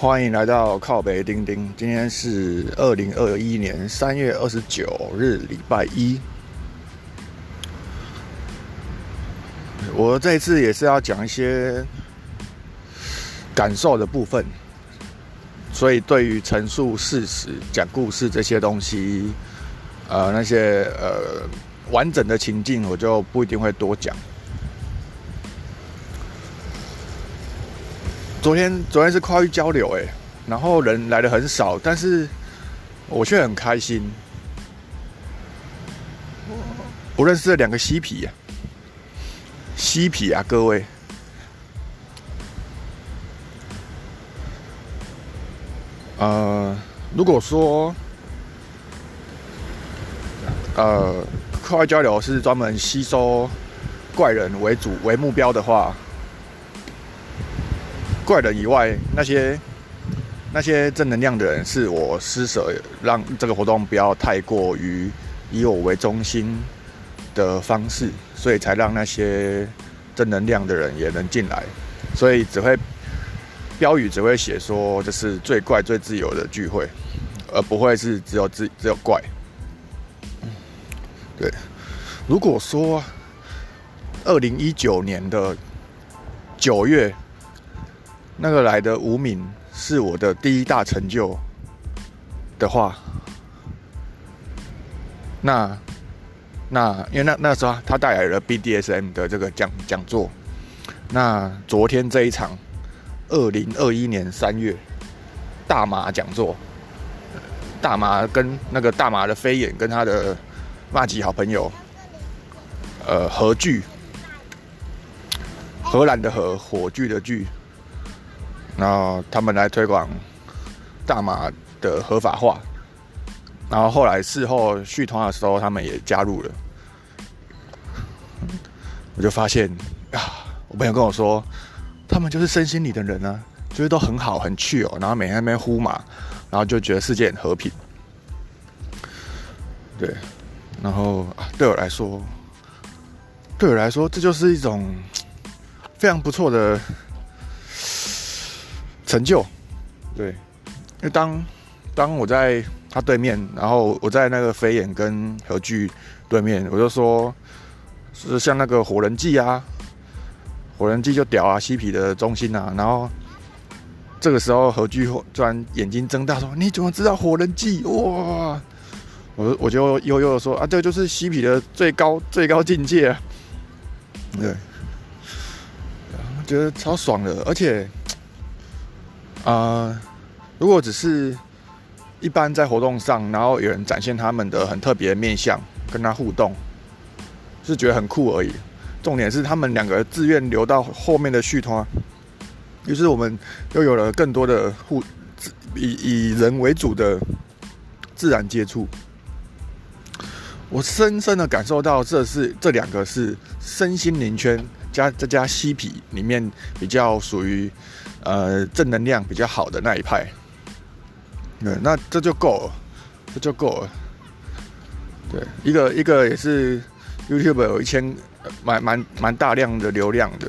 欢迎来到靠北钉钉。今天是二零二一年三月二十九日，礼拜一。我这次也是要讲一些感受的部分，所以对于陈述事实、讲故事这些东西，呃，那些呃完整的情境，我就不一定会多讲。昨天昨天是跨域交流，哎，然后人来的很少，但是我却很开心。我认识了两个嬉皮呀，嬉皮啊，各位。呃，如果说呃跨域交流是专门吸收怪人为主为目标的话。怪人以外，那些那些正能量的人，是我施舍，让这个活动不要太过于以我为中心的方式，所以才让那些正能量的人也能进来。所以只会标语只会写说这是最怪最自由的聚会，而不会是只有自只有怪。对，如果说二零一九年的九月。那个来的无名是我的第一大成就的话，那那因为那那时候他带来了 BDSM 的这个讲讲座，那昨天这一场二零二一年三月大马讲座，大马跟那个大马的飞眼跟他的骂吉好朋友，呃，合剧，荷兰的荷火炬的炬。然后他们来推广大麻的合法化，然后后来事后续团的时候，他们也加入了。我就发现啊，我朋友跟我说，他们就是身心里的人啊，就是都很好很趣哦，然后每天那边呼嘛，然后就觉得世界很和平。对，然后对我来说，对我来说，这就是一种非常不错的。成就，对，因为当当我在他对面，然后我在那个飞眼跟何惧对面，我就说，是像那个火人祭啊，火人祭就屌啊，西皮的中心啊，然后这个时候何惧突然眼睛睁大说：“你怎么知道火人祭？哇！”我我就悠悠的说：“啊，这个就是西皮的最高最高境界。”啊对，觉得超爽的，而且。啊，如果只是一般在活动上，然后有人展现他们的很特别的面相，跟他互动，是觉得很酷而已。重点是他们两个自愿留到后面的续团，于是我们又有了更多的互以以人为主的自然接触。我深深的感受到，这是这两个是身心灵圈加这家嬉皮里面比较属于。呃，正能量比较好的那一派，对，那这就够了，这就够了。对，一个一个也是 YouTube 有一千，蛮蛮蛮大量的流量的，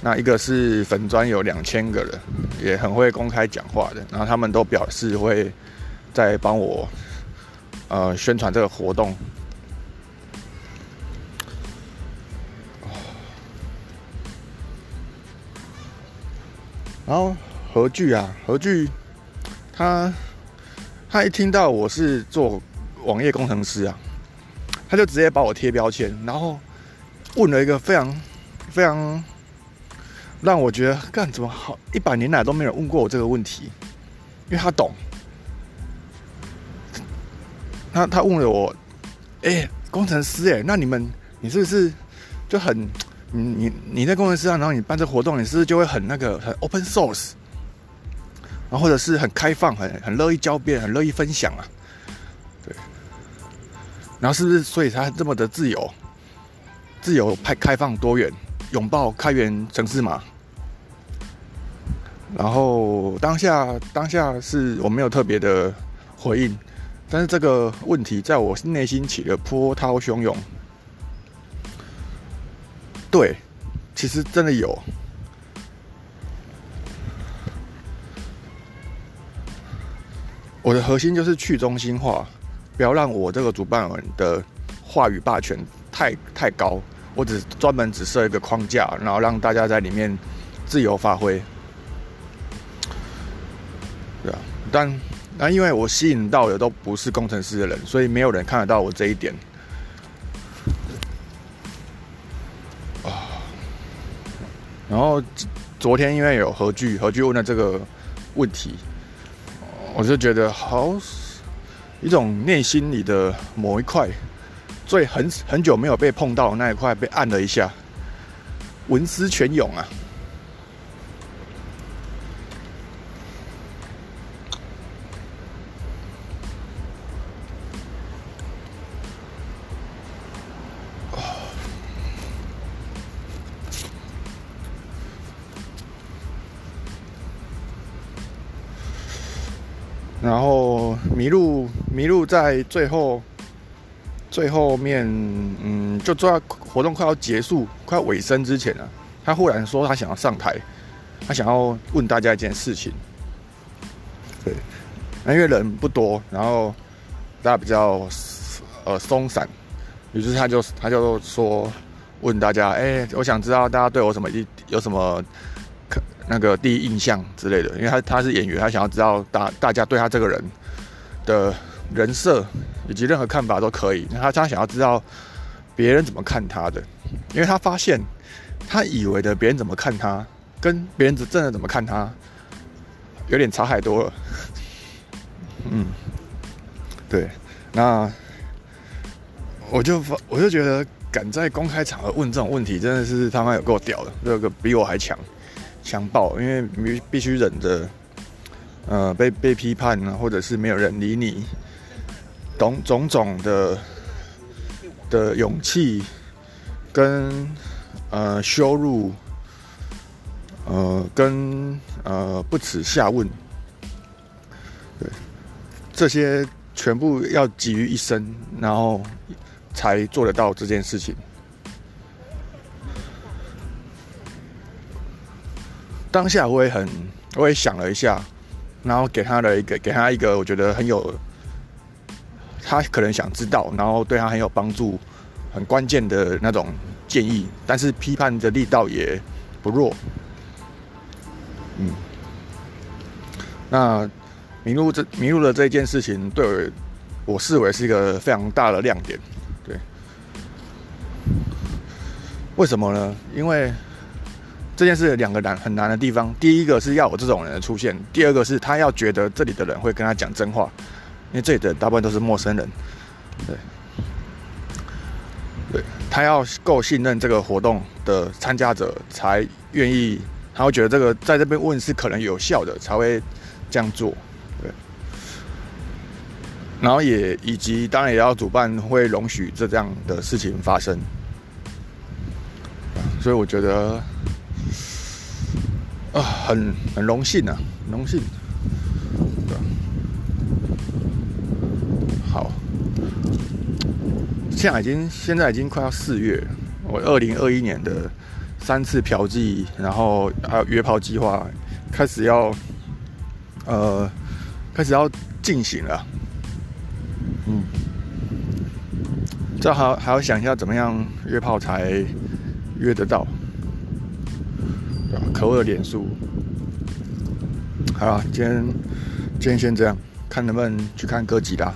那一个是粉砖有两千个人，也很会公开讲话的，然后他们都表示会在帮我呃宣传这个活动。然后何惧啊，何惧，他他一听到我是做网页工程师啊，他就直接把我贴标签，然后问了一个非常非常让我觉得干怎么好一百年来都没有问过我这个问题，因为他懂，他他问了我，哎，工程师哎，那你们你是不是就很？你你你在工程师上，然后你办这活动，你是不是就会很那个很 open source，然后或者是很开放，很很乐意交变，很乐意分享啊？对。然后是不是所以他这么的自由，自由派开放多元，拥抱开源城市嘛？然后当下当下是我没有特别的回应，但是这个问题在我内心起了波涛汹涌。对，其实真的有。我的核心就是去中心化，不要让我这个主办人的话语霸权太太高。我只专门只设一个框架，然后让大家在里面自由发挥。对啊，但那因为我吸引到的都不是工程师的人，所以没有人看得到我这一点。然后昨天因为有何惧，何惧问了这个问题，我就觉得好一种内心里的某一块。最很很久没有被碰到的那一块被按了一下，文思泉涌啊！然后麋鹿，麋鹿在最后。最后面，嗯，就做到活动快要结束、快要尾声之前了，他忽然说他想要上台，他想要问大家一件事情。对，那因为人不多，然后大家比较呃松散，于是他就他就说问大家，哎，我想知道大家对我什么一有什么可那个第一印象之类的，因为他他是演员，他想要知道大大家对他这个人的。人设以及任何看法都可以。他他想要知道别人怎么看他的，因为他发现他以为的别人怎么看他，跟别人真的怎么看他，有点差太多了。嗯，对。那我就发，我就觉得敢在公开场合问这种问题，真的是他妈有够屌的，这个比我还强，强爆。因为必必须忍着，呃，被被批判呢，或者是没有人理你。种种种的的勇气，跟呃羞辱，呃跟呃不耻下问，对，这些全部要集于一身，然后才做得到这件事情。当下我也很，我也想了一下，然后给他的一个，给他一个，我觉得很有。他可能想知道，然后对他很有帮助、很关键的那种建议，但是批判的力道也不弱。嗯，那迷路这迷路的这件事情，对我视为是一个非常大的亮点。对，为什么呢？因为这件事两个难很难的地方，第一个是要有这种人的出现，第二个是他要觉得这里的人会跟他讲真话。因为这里的大部分都是陌生人，对，对。他要够信任这个活动的参加者，才愿意，他会觉得这个在这边问是可能有效的，才会这样做，对。然后也以及当然也要主办会容许这这样的事情发生，所以我觉得啊，很很荣幸啊，荣幸。好。现在已经现在已经快要四月，我二零二一年的三次嫖妓，然后还有约炮计划开始要呃开始要进行了，嗯，这还还要想一下怎么样约炮才约得到，可恶的脸书，好了，今天今天先这样，看能不能去看哥吉拉。